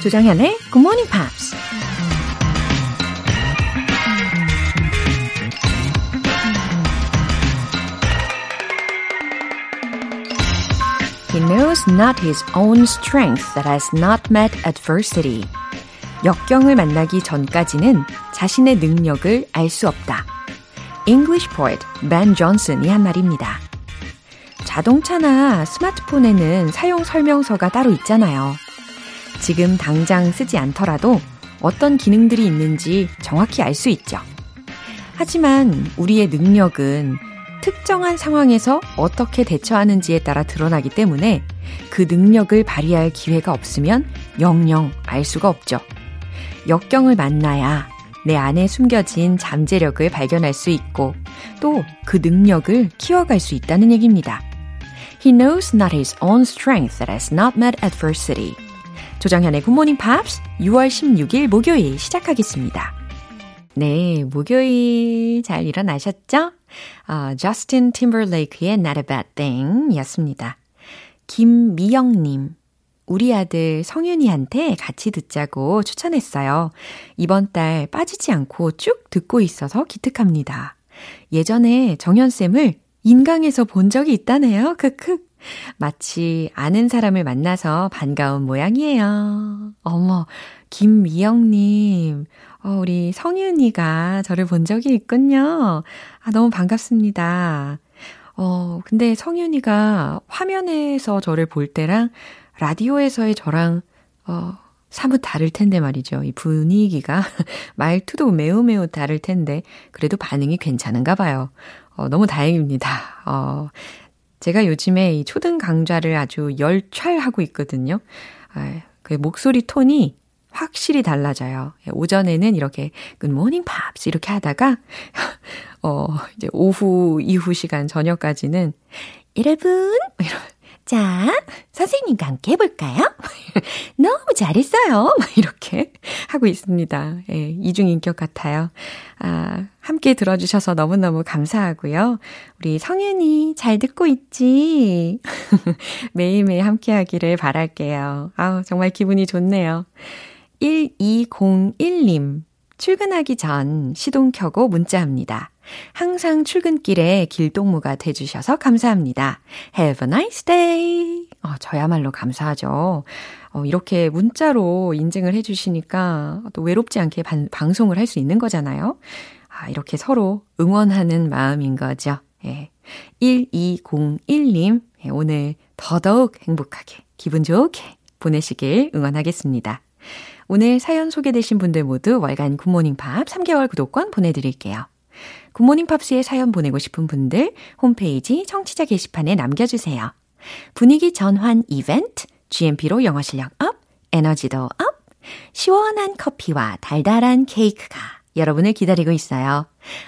조정현의 Good Morning Pops. He knows not his own strength that has not met adversity. 역경을 만나기 전까지는 자신의 능력을 알 수 없다. English poet Ben Johnson이 한 말입니다. 자동차나 스마트폰에는 사용 설명서가 따로 있잖아요. 지금 당장 쓰지 않더라도 어떤 기능들이 있는지 정확히 알 수 있죠. 하지만 우리의 능력은 특정한 상황에서 어떻게 대처하는지에 따라 드러나기 때문에 그 능력을 발휘할 기회가 없으면 영영 알 수가 없죠. 역경을 만나야 내 안에 숨겨진 잠재력을 발견할 수 있고 또 그 능력을 키워갈 수 있다는 얘기입니다. He knows not his own strength that has not met adversity. 조정현의 굿모닝 팝스 6월 16일 목요일 시작하겠습니다. 네, 목요일 잘 일어나셨죠? 어, 저스틴 팀버레이크의 Not a Bad Thing 였습니다. 김미영님, 우리 아들 성윤이한테 같이 듣자고 추천했어요. 이번 달 빠지지 않고 쭉 듣고 있어서 기특합니다. 예전에 정연쌤을 인강에서 본 적이 있다네요. 크크. 마치 아는 사람을 만나서 반가운 모양이에요. 어머, 김미영님. 어, 우리 성윤이가 저를 본 적이 있군요. 아, 너무 반갑습니다. 어, 근데 성윤이가 화면에서 저를 볼 때랑 라디오에서의 저랑, 어, 사뭇 다를 텐데 말이죠. 이 분위기가, 말투도 매우 매우 다를 텐데, 그래도 반응이 괜찮은가 봐요. 어, 너무 다행입니다. 어, 제가 요즘에 이 초등 강좌를 아주 열찰하고 있거든요. 아, 그 목소리 톤이 확실히 달라져요. 예, 오전에는 이렇게 morning pops 이렇게 하다가 어 이제 오후 이후 시간 저녁까지는 여러분 이런 자, 선생님과 함께 해볼까요? 너무 잘했어요. 이렇게 하고 있습니다. 예, 이중인격 같아요. 아, 함께 들어주셔서 너무너무 감사하고요. 우리 성윤이 잘 듣고 있지? 매일매일 함께 하기를 바랄게요. 아우, 정말 기분이 좋네요. 1201님, 출근하기 전 시동 켜고 문자합니다. 항상 출근길에 길동무가 돼주셔서 감사합니다. Have a nice day. 어, 저야말로 감사하죠. 어, 이렇게 문자로 인증을 해주시니까 또 외롭지 않게 반, 방송을 할 수 있는 거잖아요. 아, 이렇게 서로 응원하는 마음인 거죠. 예. 1201님, 예, 오늘 더더욱 행복하게, 기분 좋게 보내시길 응원하겠습니다. 오늘 사연 소개되신 분들 모두 월간 굿모닝 팝 3개월 구독권 보내드릴게요. 굿모닝 팝스에 사연 보내고 싶은 분들 홈페이지 청취자 게시판에 남겨주세요. 분위기 전환 이벤트, GMP로 영어 실력 업, 에너지도 up, 시원한 커피와 달달한 케이크가 여러분을 기다리고 있어요.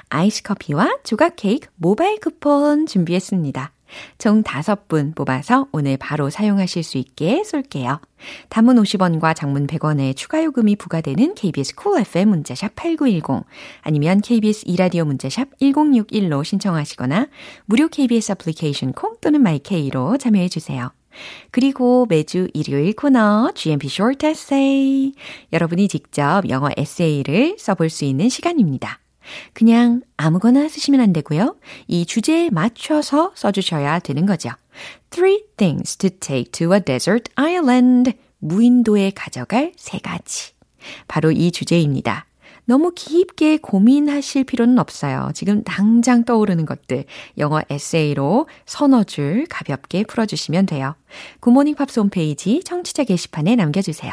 아이스 커피와 조각 케이크 모바일 쿠폰 준비했습니다. 총 5분 뽑아서 오늘 바로 사용하실 수 있게 쏠게요. 단문 50원과 장문 100원의 추가 요금이 부과되는 KBS Cool FM 문자샵 8910 아니면 KBS 이라디오 문자샵 1061로 신청하시거나 무료 KBS 애플리케이션 콩 또는 My K로 참여해 주세요. 그리고 매주 일요일 코너 GMP Short Essay 여러분이 직접 영어 에세이를 써볼 수 있는 시간입니다. 그냥 아무거나 쓰시면 안 되고요. 이 주제에 맞춰서 써주셔야 되는 거죠. Three things to take to a desert island. 무인도에 가져갈 세 가지. 바로 이 주제입니다. 너무 깊게 고민하실 필요는 없어요. 지금 당장 떠오르는 것들 영어 에세이로 서너 줄 가볍게 풀어주시면 돼요. 굿모닝 팝스 홈페이지 청취자 게시판에 남겨주세요.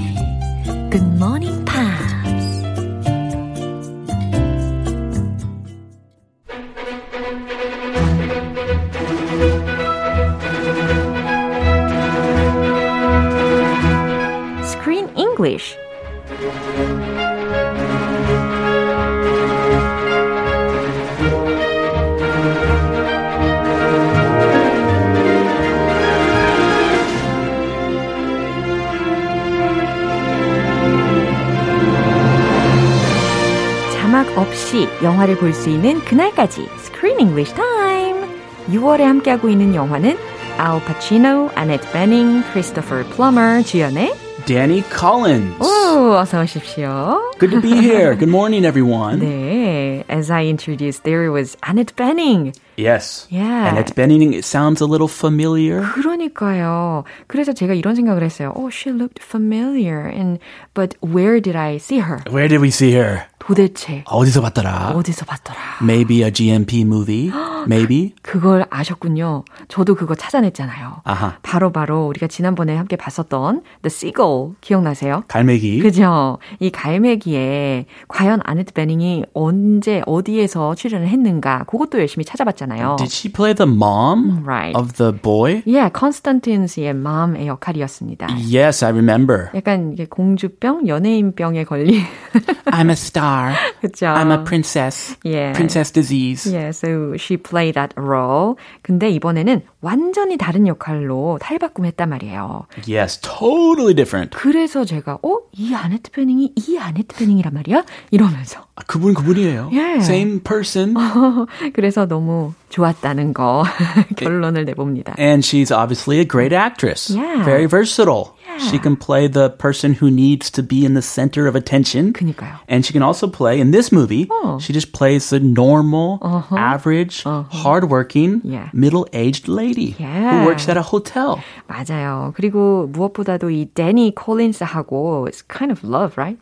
영화를 볼 수 있는 그날까지 Screen English Time! 6월에 함께하고 있는 영화는 Al Pacino, Annette Bening, Christopher Plummer 주연의 Danny Collins. 오, 어서 오십시오. Good to be here. Good morning, everyone. 네, as I introduced, there was Annette Bening. Yes. Yeah. Annette Bening, it sounds a little familiar. 그러니까요. 그래서 제가 이런 생각을 했어요. Oh, she looked familiar. And but where did I see her? Where did we see her? 도대체 어디서 봤더라? 어디서 봤더라? Maybe a GMP movie? Maybe? 그걸 아셨군요. 저도 그거 찾아냈잖아요. 아하. 바로 바로 우리가 지난번에 함께 봤었던 The Seagull 기억나세요? 갈매기. 그죠? 이 갈매기 에 과연 아네트 베닝이 언제 어디에서 출연을 했는가 그것도 열심히 찾아봤잖아요. Did she play the mom Right. of the boy? Yeah, 컨스탄틴스의 맘의 역할이었습니다. Yes, I remember. 약간 이게 공주병, 연예인병에 걸린 I'm a star. 그죠? I'm a princess. Yeah. Princess disease. Yeah, so she played that role. 근데 이번에는 완전히 다른 역할로 탈바꿈했단 말이에요. Yes, totally different. 그래서 제가 어? 이 아네트 베닝이 이 아네트 베닝이란 말이야? 이러면서 아, 그분 그분이에요. Yeah. Same person. 그래서 너무 좋았다는 거 결론을 내봅니다. And she's obviously a great actress. Yeah. Very versatile. She can play the person who needs to be in the center of attention. 그니까요. And she can also play in this movie. Oh. She just plays the normal, average, hardworking, Yeah. middle-aged lady Yeah. who works at a hotel. 맞아요. 그리고 무엇보다도 이 데니 콜린스하고 it's kind of love, right?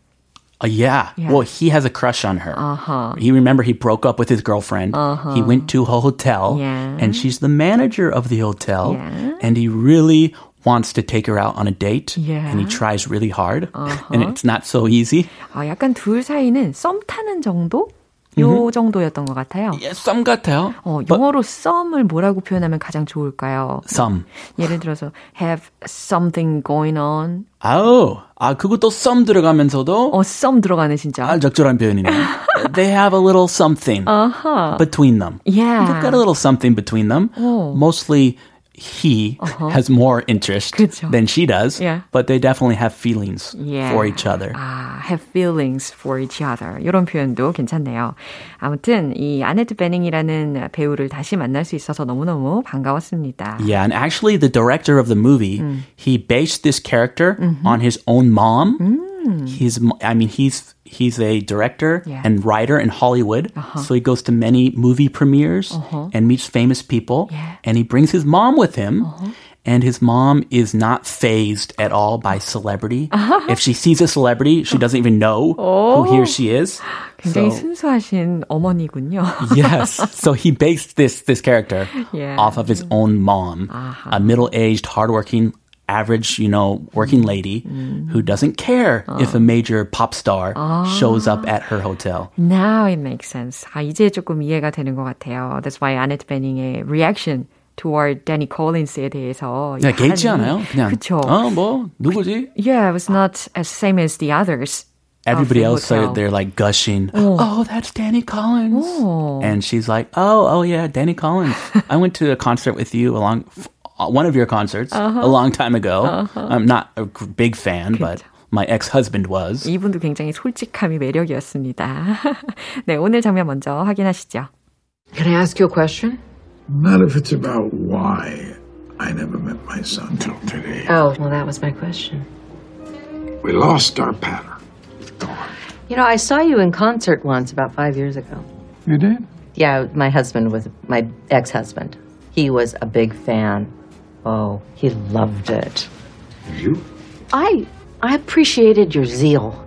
Uh, yeah. Yeah. Well, he has a crush on her. Uh-huh. He remember he broke up with his girlfriend. He went to a hotel, Yeah. and she's the manager of the hotel, Yeah. and he really wants to take her out on a date, Yeah. and he tries really hard, and it's not so easy. 아, 약간 둘 사이는 썸 타는 정도? 요 정도였던 것 같아요. Yeah, some 같아요. 어, 영어로 썸을 뭐라고 표현하면 가장 좋을까요? some. 예를 들어서 have something going on. 아우, 아 그것도 some 들어가면서도 어, 썸 들어가네 진짜. 아 적절한 표현이네요. They have a little something 아하. between them. Yeah. They've got a little something between them. Oh. Mostly he has more interest 그쵸. than she does, Yeah. but they definitely have feelings Yeah. for each other. 아, have feelings for each other. 이런 표현도 괜찮네요. 아무튼 이 아네트 베닝이라는 배우를 다시 만날 수 있어서 너무너무 반가웠습니다. Yeah, and actually, the director of the movie Mm. he based this character Mm-hmm. on his own mom. Mm. He's, I mean, he's he's a director Yeah. and writer in Hollywood, so he goes to many movie premieres and meets famous people, Uh-huh. Yeah. Uh-huh. and he brings his mom with him. And his mom is not phased at all by celebrity. Uh-huh. If she sees a celebrity, she doesn't even know who he or she is. 굉장히 So- 순수하신 어머니군요. yes. So he based this this character Yeah. off of his own mom, a middle-aged, hardworking, average, you know, working lady who doesn't care if a major pop star shows up at her hotel. Now it makes sense. 아, 이제 조금 이해가 되는 것 같아요. That's why 아네트 베닝의 reaction toward Danny Collins에 대해서 그냥 개의치 않아요. 그냥 그쵸. 어, 뭐 누구지? Yeah, it was not as same as the others. Everybody of the else are hotel. they're like gushing. Oh, that's Danny Collins. Oh. And she's like, "Oh, oh yeah, Danny Collins. I went to a concert with you along uh, one of your concerts a long time ago. I'm not a g- big fan, but my ex-husband was." 이분도 굉장히 솔직함이 매력이었습니다. 네, 오늘 장면 먼저 확인하시죠. Can I ask you a question? Not if it's about why I never met my son till today. Oh, well, that was my question. We lost our pattern. It's gone. You know, I saw you in concert once about five years ago. You did? Yeah, my husband was my ex husband. He was a big fan. Oh, he loved it. You? I I appreciated your zeal.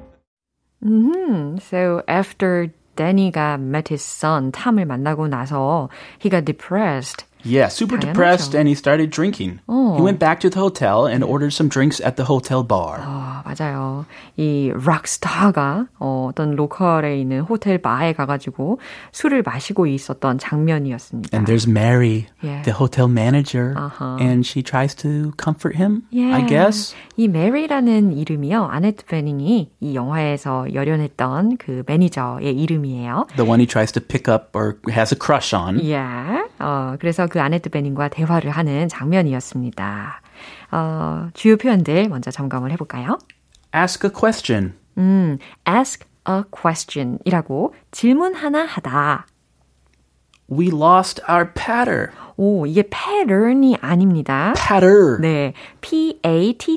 So after Danny가 met his son, 탐을 만나고 나서 he got depressed. Yeah, super 당연하죠. depressed, and he started drinking. He went back to the hotel and ordered some drinks at the hotel bar. 아, 맞아요. 이 락스타가 어, 어떤 로컬에 있는 호텔 바에 가가지고 술을 마시고 있었던 장면이었습니다. And there's Mary, Yeah. the hotel manager, Uh-huh. and she tries to comfort him, Yeah. I guess. 이 메리라는 이름이요. 아네트 베닝이 이 영화에서 열연했던 그 매니저의 이름이에요. The one he tries to pick up or has a crush on. Yeah. 어, 그래서 그 아네트 베닝과 대화를 하는 장면이었습니다. 어, 주요 표현들 먼저 점검을 해볼까요? Ask a question. 음, ask a question이라고 질문 하나 하다. We lost our patter. 오, 이게 pattern이 아닙니다. Patter. 네, P-A-T-T-E-R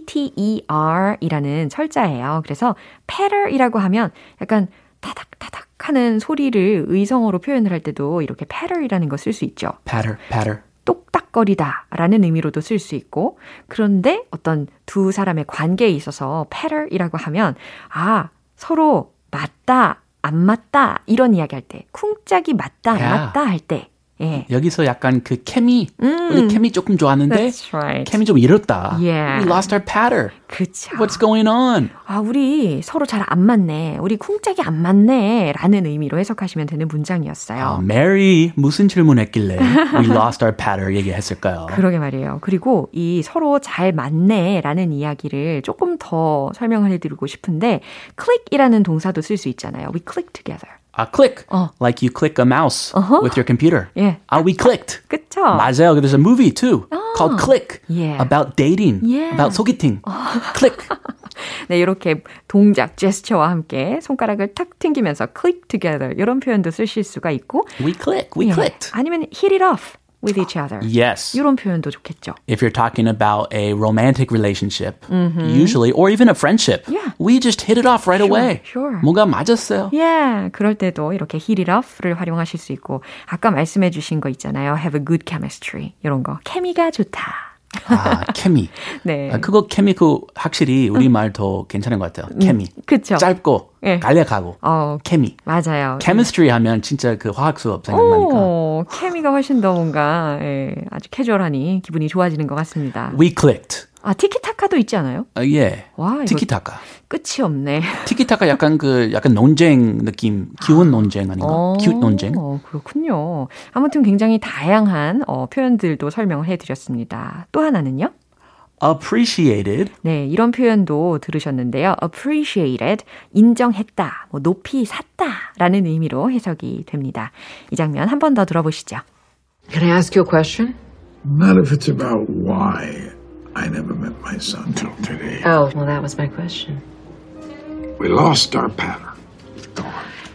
이라는 철자예요. 그래서 patter이라고 하면 약간 타닥타닥 하는 소리를 의성어로 표현을 할 때도 이렇게 patter이라는 거 쓸 수 있죠. Patter, patter. 똑딱거리다 라는 의미로도 쓸 수 있고, 그런데 어떤 두 사람의 관계에 있어서 patter이라고 하면, 아, 서로 맞다, 안 맞다, 이런 이야기 할 때, 쿵짝이 맞다, 안 Yeah. 맞다 할 때, 예. 여기서 약간 그 케미, 음. 우리 케미 조금 좋았는데 That's right. 케미 좀 잃었다. Yeah. We lost our patter. 그쵸. What's going on? 아, 우리 서로 잘 안 맞네. 우리 쿵짝이 안 맞네. 라는 의미로 해석하시면 되는 문장이었어요. 아, Mary 무슨 질문했길래 we lost our patter 얘기했을까요? 그러게 말이에요. 그리고 이 서로 잘 맞네 라는 이야기를 조금 더 설명을 해드리고 싶은데 click이라는 동사도 쓸 수 있잖아요. We click together. 아, click. 어. Like you click a mouse Uh-huh. with your computer. 예. 아, we clicked. 그쵸? 맞아요. There's a movie too called Click Yeah. about dating, Yeah. about 소개팅. Click. 네, 이렇게 동작, 제스처와 함께 손가락을 탁 튕기면서 click together 이런 표현도 쓰실 수가 있고 We click. We 예. clicked. 아니면 hit it off With each other. Yes. 이런 표현도 좋겠죠. If you're talking about a romantic relationship, usually, or even a friendship, Mm-hmm. Yeah. we just hit it off right away. sure. 뭔가 맞았어요. 예, 그럴 때도 이렇게 hit it off를 활용하실 수 있고 아까 말씀해 주신 거 있잖아요. have a good chemistry 이런 거. 케미가 좋다. 아, 케미. 네. 아, 그거 케미 그 확실히 우리 말 더 괜찮은 것 같아요. 케미. 그쵸. 짧고 예. 간략하고 어, 케미. 맞아요. chemistry 하면 진짜 그 화학 수업 생각나니까. 오, 케미가 훨씬 더 뭔가 예, 아주 캐주얼하니 기분이 좋아지는 것 같습니다. We clicked. 아, 티키타카도 있지 않아요? 아, 예. 와, 티키타카. 끝이 없네. 티키타카 약간 그 약간 논쟁 느낌, 기운 논쟁 아닌가? 기웃 논쟁. 어, 그렇군요. 아무튼 굉장히 다양한 어, 표현들도 설명을 해드렸습니다. 또 하나는요? appreciated. 네, 이런 표현도 들으셨는데요. appreciated, 인정했다, 뭐 높이 샀다 라는 의미로 해석이 됩니다. 이 장면 한 번 더 들어보시죠. Can I ask you a question? Not if it's about why my son till today. Oh, well, that was my question. We lost our pattern.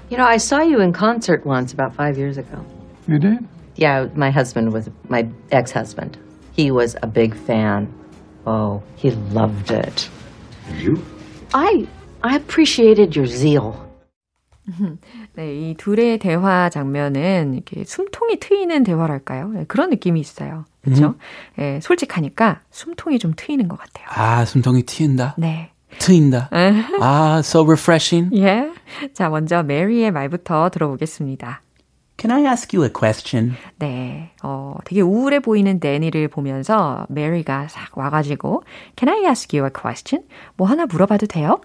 You know, I saw you in concert once about five years ago. You did? Yeah, my husband was my ex husband. He was a big fan. Oh, he loved it. You? I I appreciated your zeal. 네, 이 둘의 대화 장면은 이렇게 숨통이 트이는 대화랄까요? 네, 그런 느낌이 있어요. 그렇죠? 예, 솔직하니까 숨통이 좀 트이는 것 같아요. 아, 숨통이 튑다. 네. 트인다. 아, so refreshing. 예. 자, 먼저 메리의 말부터 들어보겠습니다. Can I ask you a question? 네, 어, 되게 우울해 보이는 데니를 보면서 메리가 싹 와가지고 Can I ask you a question? 뭐 하나 물어봐도 돼요?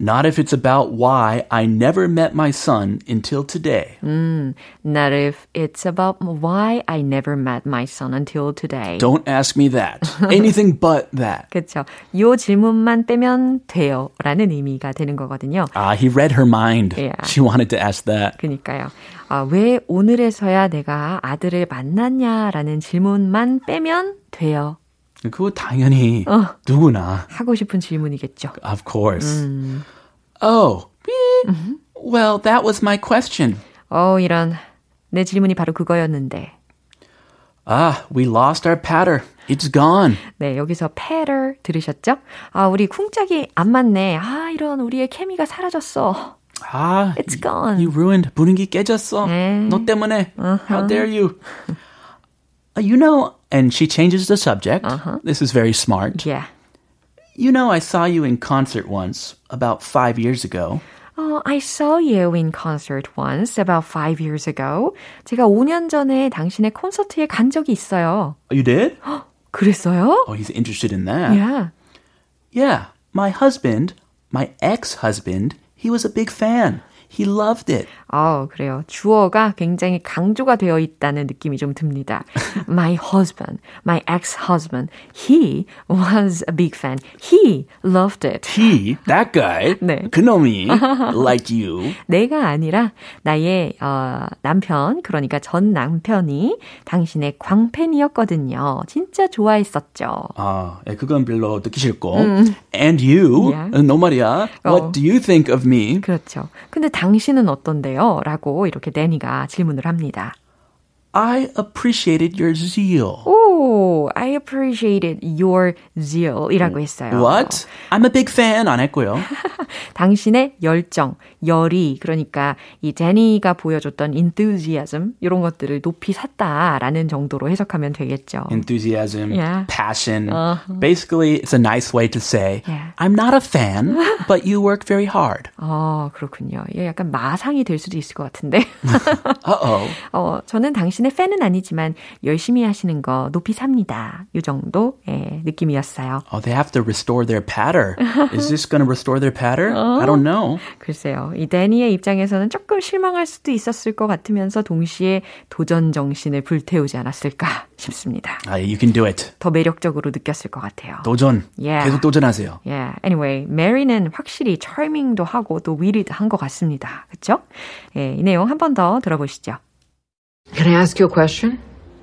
Not if it's about why I never met my son until today. Not if it's about why I never met my son until today. Don't ask me that. Anything but that. 그렇죠. 요 질문만 빼면 돼요. 라는 의미가 되는 거거든요. Ah, he read her mind. Yeah. She wanted to ask that. 그니까요. 아, 왜 오늘에서야 내가 아들을 만났냐라는 질문만 빼면 돼요. 그거 당연히 누구나. 하고 싶은 질문이겠죠. Of course. Oh, beep. well, that was my question. 어, 이런. 내 질문이 바로 그거였는데. Ah, we lost our patter. It's gone. 네, 여기서 patter 들으셨죠? 아, 우리 쿵짝이 안 맞네. 아, 이런 우리의 케미가 사라졌어. Ah, It's gone. You ruined. 분위기 깨졌어. 네. 너 때문에. How dare you? Uh, you know, and she changes the subject. This is very smart. Yeah. You know, I saw you in concert once, about five years ago. 어, I saw you in concert once about five years ago. 제가 5년 전에 당신의 콘서트에 간 적이 있어요. Oh, you did? 그랬어요? Oh, he's interested in that. Yeah. Yeah, my husband, my ex-husband, he was a big fan. He loved it. 아, 그래요. 주어가 굉장히 강조가 되어 있다는 느낌이 좀 듭니다. my husband, my ex-husband, he was a big fan. He loved it. He, that guy, 네. 그놈이, like you. 내가 아니라 나의 어, 남편, 그러니까 전 남편이 당신의 광팬이었거든요. 진짜 좋아했었죠. 아, 예, 그건 별로 듣기 싫고. And you, Yeah. 너 말이야. What 어. do you think of me? 그렇죠. 근데 당신은 어떤데요? 라고 이렇게 데니가 질문을 합니다. I appreciated your zeal. 오, I appreciated your zeal 이라고 했어요. What? I'm a big fan 안 했고요. 당신의 열정, 열이, 그러니까 이 제니가 보여줬던 enthusiasm, 이런 것들을 높이 샀다라는 정도로 해석하면 되겠죠. Enthusiasm, Yeah. passion. Uh-huh. Basically, it's a nice way to say, Yeah. I'm not a fan, but you work very hard. 아, 그렇군요. 이게 약간 마상이 될 수도 있을 것 같은데. Uh-oh. 어, 저는 당신 의 팬은 아니지만 열심히 하시는 거 높이 삽니다. 이 정도의 느낌이었어요. Oh, they have to restore their patter. Is this going to restore their patter? I don't know. 글쎄요. 이 데니의 입장에서는 조금 실망할 수도 있었을 것 같으면서 동시에 도전 정신을 불태우지 않았을까 싶습니다. Uh, you can do it. 더 매력적으로 느꼈을 것 같아요. 도전. Yeah. 계속 도전하세요. Yeah. Anyway, 메리는 확실히 charming도 하고 또 위리드한 것 같습니다. 그렇죠? 예, 이 내용 한 번 더 들어보시죠. Can I ask you a question?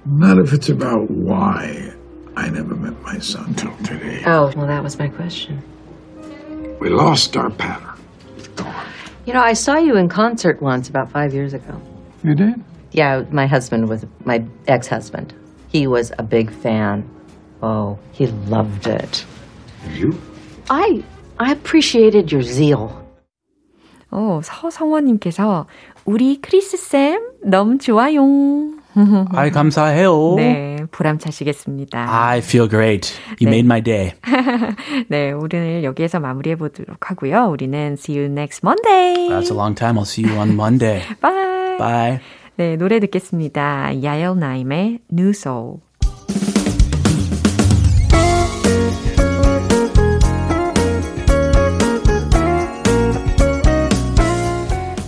Not if it's about why I never met my son till today. Oh, well, that was my question. We lost our pattern. You know, I saw you in concert once about five years ago. You did? Yeah, my husband was my ex husband. He was a big fan. Oh, he loved it. You? I I appreciated your zeal. 어, 서성원님께서 우리 크리스 쌤 너무 좋아요. 아이, 감사해요. 네, 보람차시겠습니다. I feel great. You 네. made my day. 네, 오늘 여기에서 마무리해 보도록 하고요. 우리는 see you next Monday. That's a long time. I'll see you on Monday. Bye. Bye. 네, 노래 듣겠습니다. 야엘 나임의 New Soul.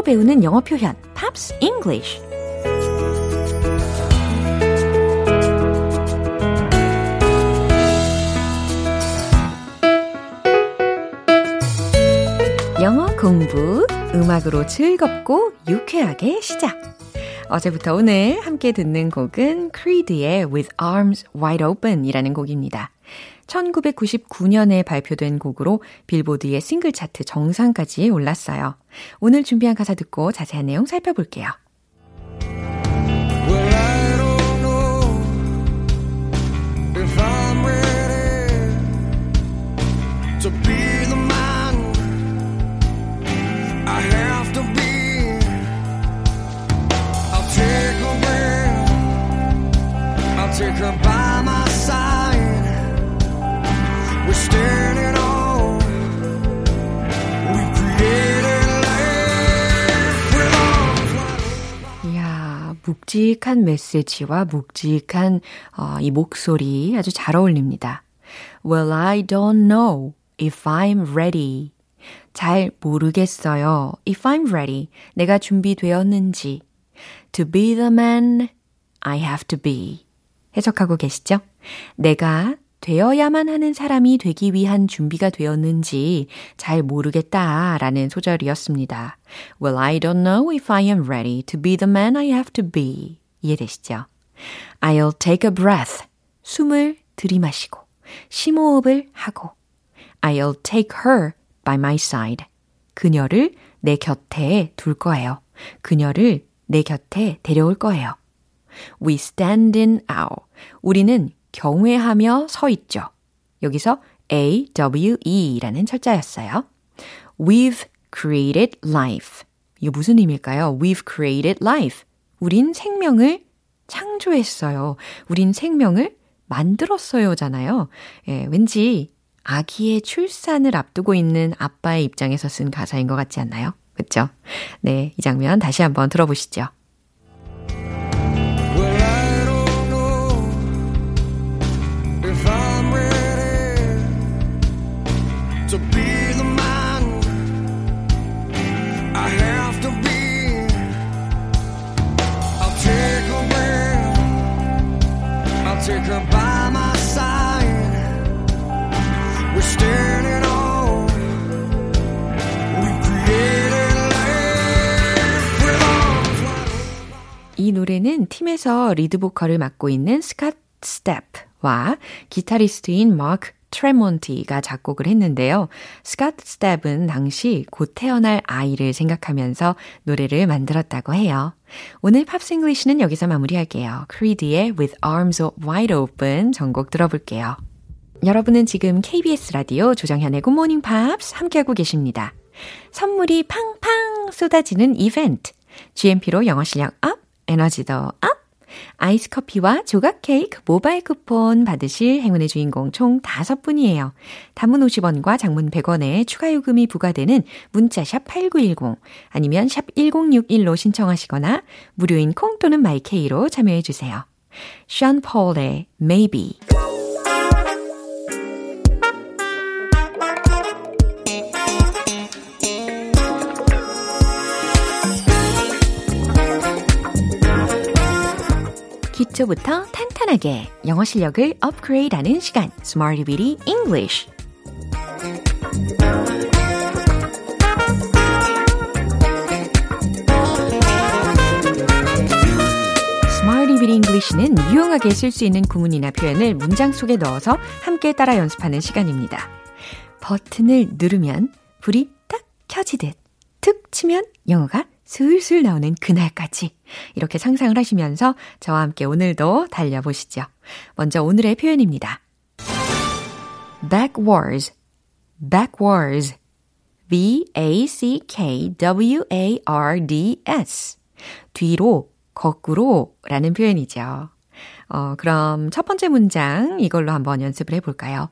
팝으로 배우는 영어 표현 Pops English 영어 공부 음악으로 즐겁고 유쾌하게 시작 어제부터 오늘 함께 듣는 곡은 크리드의 With Arms Wide Open 이라는 곡입니다. 1999년에 발표된 곡으로 빌보드의 싱글 차트 정상까지 올랐어요. 오늘 준비한 가사 듣고 자세한 내용 살펴볼게요. Well, I don't 묵직한 메시지와 묵직한 어, 이 목소리 아주 잘 어울립니다. Well, I don't know if I'm ready. 잘 모르겠어요. If I'm ready. 내가 준비되었는지. To be the man I have to be. 해석하고 계시죠? 내가 되어야만 하는 사람이 되기 위한 준비가 되었는지 잘 모르겠다 라는 소절이었습니다. Well, I don't know if I am ready to be the man I have to be. 이해되시죠? I'll take a breath. 숨을 들이마시고 심호흡을 하고 I'll take her by my side. 그녀를 내 곁에 둘 거예요. 그녀를 내 곁에 데려올 거예요. We stand in awe. 우리는 경외하며 서 있죠. 여기서 A-W-E라는 철자였어요. We've created life. 이게 무슨 의미일까요? We've created life. 우린 생명을 창조했어요. 우린 생명을 만들었어요잖아요. 예, 왠지 아기의 출산을 앞두고 있는 아빠의 입장에서 쓴 가사인 것 같지 않나요? 그쵸? 네, 이 장면 다시 한번 들어보시죠. 노래는 팀에서 리드 보컬을 맡고 있는 스캇 스탭과 기타리스트인 마크 트레몬티가 작곡을 했는데요. 스캇 스텝은 당시 곧 태어날 아이를 생각하면서 노래를 만들었다고 해요. 오늘 Pops English는 여기서 마무리할게요. 크리드의 With Arms Wide Open 전곡 들어볼게요. 여러분은 지금 KBS 라디오 조정현의 Morning Pops 함께하고 계십니다. 선물이 팡팡 쏟아지는 이벤트. GMP로 영어 실력 up, 에너지도 up. 아이스 커피와 조각 케이크 모바일 쿠폰 받으실 행운의 주인공 총 5분이에요. 단문 50원과 장문 100원에 추가 요금이 부과되는 문자 샵 8910 아니면 샵 1061로 신청하시거나 무료인 콩 또는 My K로 참여해 주세요. 션 폴의 Maybe 기초부터 탄탄하게 영어 실력을 업그레이드하는 시간 Smarty Bitty English Bitty English는 유용하게 쓸 수 있는 구문이나 표현을 문장 속에 넣어서 함께 따라 연습하는 시간입니다. 버튼을 누르면 불이 딱 켜지듯 툭 치면 영어가 슬슬 나오는 그날까지 이렇게 상상을 하시면서 저와 함께 오늘도 달려보시죠. 먼저 오늘의 표현입니다. backwards, backwards, b-a-c-k-w-a-r-d-s 뒤로, 거꾸로 라는 표현이죠. 어, 그럼 첫 번째 문장 이걸로 한번 연습을 해볼까요?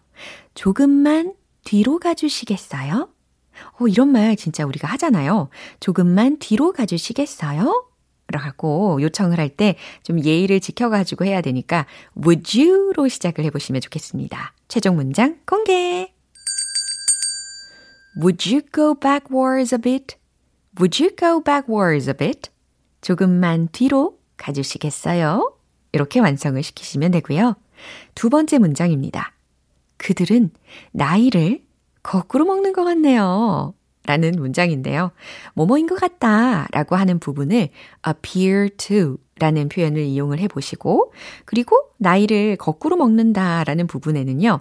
조금만 뒤로 가주시겠어요? 어, 이런 말 진짜 우리가 하잖아요. 조금만 뒤로 가주시겠어요? 라고 요청을 할 때 좀 예의를 지켜가지고 해야 되니까 would you로 시작을 해보시면 좋겠습니다. 최종 문장 공개! Would you go backwards a bit? Would you go backwards a bit? 조금만 뒤로 가주시겠어요? 이렇게 완성을 시키시면 되고요. 두 번째 문장입니다. 그들은 나이를 거꾸로 먹는 것 같네요. 라는 문장인데요. 뭐뭐인 것 같다 라고 하는 부분을 appear to 라는 표현을 이용을 해보시고, 그리고 나이를 거꾸로 먹는다 라는 부분에는요,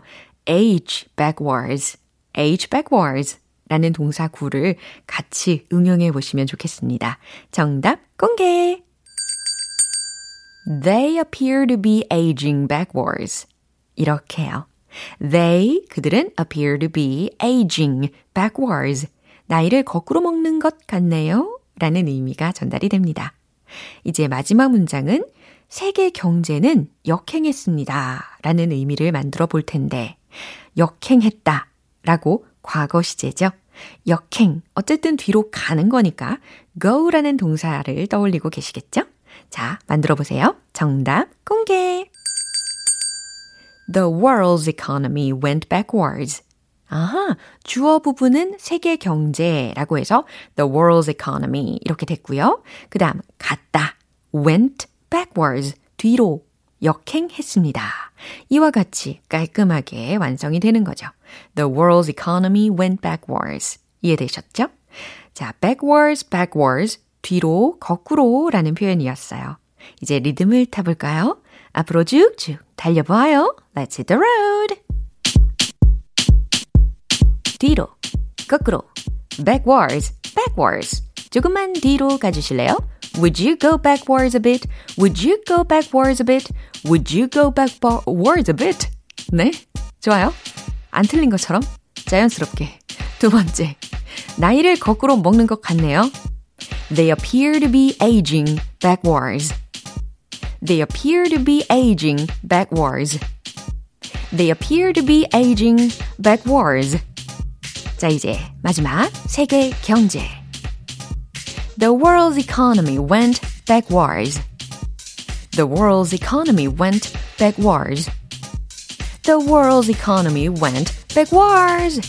age backwards, age backwards 라는 동사 구를 같이 응용해 보시면 좋겠습니다. 정답 공개! They appear to be aging backwards. 이렇게요. They, 그들은 appear to be aging backwards. 나이를 거꾸로 먹는 것 같네요. 라는 의미가 전달이 됩니다. 이제 마지막 문장은 세계 경제는 역행했습니다. 라는 의미를 만들어 볼 텐데, 역행했다. 라고 과거 시제죠. 역행. 어쨌든 뒤로 가는 거니까 go라는 동사를 떠올리고 계시겠죠? 자, 만들어 보세요. 정답 공개. The world's economy went backwards. 아하, 주어 부분은 세계 경제라고 해서 the world's economy 이렇게 됐고요. 그 다음, 갔다. went backwards. 뒤로 역행했습니다. 이와 같이 깔끔하게 완성이 되는 거죠. The world's economy went backwards. 이해되셨죠? 자, backwards, backwards. 뒤로, 거꾸로 라는 표현이었어요. 이제 리듬을 타볼까요? 앞으로 쭉쭉 달려봐요. Let's hit the road. 뒤로, 거꾸로, backwards, backwards. 조금만 뒤로 가주실래요? Would you go backwards a bit? Would you go backwards a bit? Would you go backwards a bit? 네, 좋아요. 안 틀린 것처럼 자연스럽게. 두 번째, 나이를 거꾸로 먹는 것 같네요. They appear to be aging backwards. They appear to be aging backwards. They appear to be aging backwards. 자, 이제 마지막 세계 경제. The world's economy went backwards. The world's economy went backwards. The world's economy went backwards.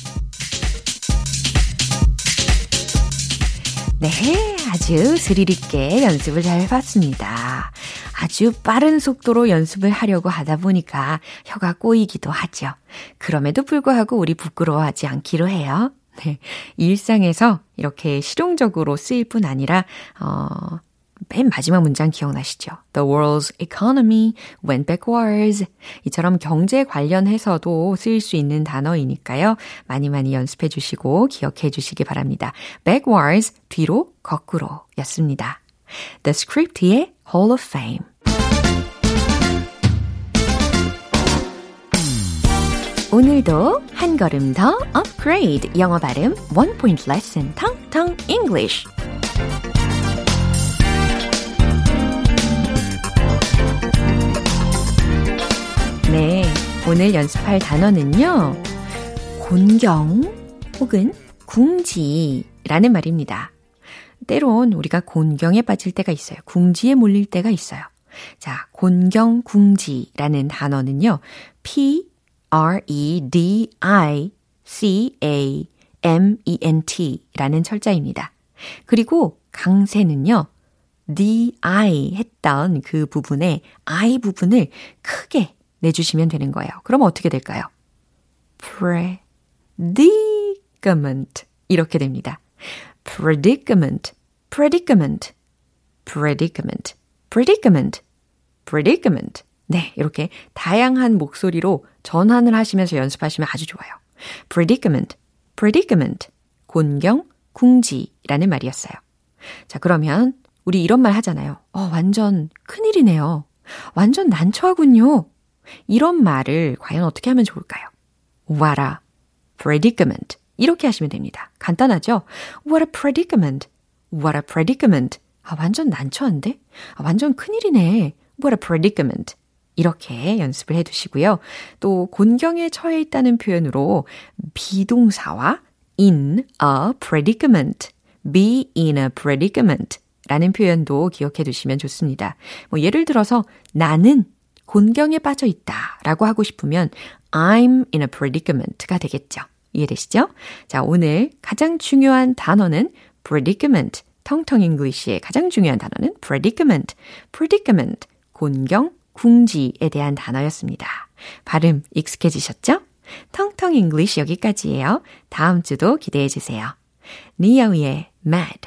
네, 아주 스릴 있게 연습을 잘 해봤습니다. 아주 빠른 속도로 연습을 하려고 하다 보니까 혀가 꼬이기도 하죠. 그럼에도 불구하고 우리 부끄러워하지 않기로 해요. 네. 일상에서 이렇게 실용적으로 쓰일 뿐 아니라, 어, 맨 마지막 문장 기억나시죠? The world's economy went backwards. 이처럼 경제 관련해서도 쓰일 수 있는 단어이니까요. 많이 많이 연습해 주시고 기억해 주시기 바랍니다. backwards, 뒤로, 거꾸로 였습니다. The Script의 Hall of Fame. 오늘도 한 걸음 더 업그레이드 영어 발음 원 포인트 레슨 텅텅 English. 네, 오늘 연습할 단어는요. 곤경 혹은 궁지라는 말입니다. 때론 우리가 곤경에 빠질 때가 있어요. 궁지에 몰릴 때가 있어요. 자, 곤경, 궁지라는 단어는요. P, R, E, D, I, C, A, M, E, N, T 라는 철자입니다. 그리고 강세는요. D, I 했던 그 부분에 I 부분을 크게 내주시면 되는 거예요. 그럼 어떻게 될까요? predicament 이렇게 됩니다. Predicament, predicament, predicament, predicament, predicament. 네, 이렇게 다양한 목소리로 전환을 하시면서 연습하시면 아주 좋아요. predicament, predicament, 곤경, 궁지라는 말이었어요. 자, 그러면 우리 이런 말 하잖아요. 어, 완전 큰일이네요. 완전 난처하군요. 이런 말을 과연 어떻게 하면 좋을까요? A predicament. 이렇게 하시면 됩니다. 간단하죠? What a predicament. What a predicament. 아, 완전 난처한데? 아, 완전 큰일이네. What a predicament. 이렇게 연습을 해 두시고요. 또 곤경에 처해 있다는 표현으로 비동사와 in a predicament, be in a predicament 라는 표현도 기억해 두시면 좋습니다. 뭐 예를 들어서 나는 곤경에 빠져 있다 라고 하고 싶으면 I'm in a predicament가 되겠죠. 이해되시죠? 자, 오늘 가장 중요한 단어는 predicament. 텅텅 English의 가장 중요한 단어는 predicament. predicament. 곤경, 궁지에 대한 단어였습니다. 발음 익숙해지셨죠? 텅텅 English 여기까지예요. 다음 주도 기대해 주세요. 니요의 Mad.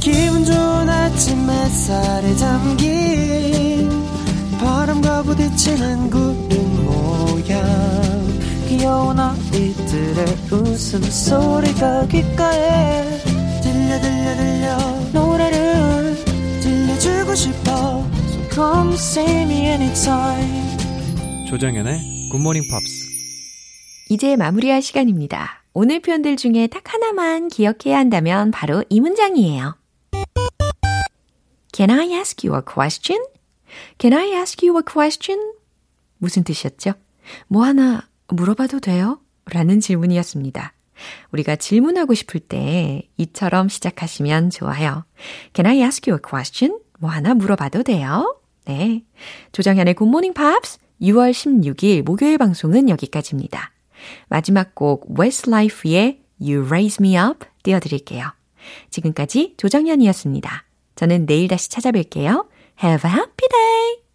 기분 좋은 아침 햇살에 담긴 바람과 부딪히는 구름 귀여운 아이들의 웃음소리가 귓가에 들려 들려 들려 노래를 들려주고 싶어 So come see me anytime 조정연의 굿모닝 팝스 이제 마무리할 시간입니다. 오늘 표현들 중에 딱 하나만 기억해야 한다면 바로 이 문장이에요. Can I ask you a question? Can I ask you a question? 무슨 뜻이었죠? 뭐 하나 물어봐도 돼요? 라는 질문이었습니다. 우리가 질문하고 싶을 때 이처럼 시작하시면 좋아요. Can I ask you a question? 뭐 하나 물어봐도 돼요? 네. 조정현의 굿모닝 팝스 6월 16일 목요일 방송은 여기까지입니다. 마지막 곡 Westlife의 You Raise Me Up 띄워드릴게요. 지금까지 조정현이었습니다. 저는 내일 다시 찾아뵐게요. Have a happy day!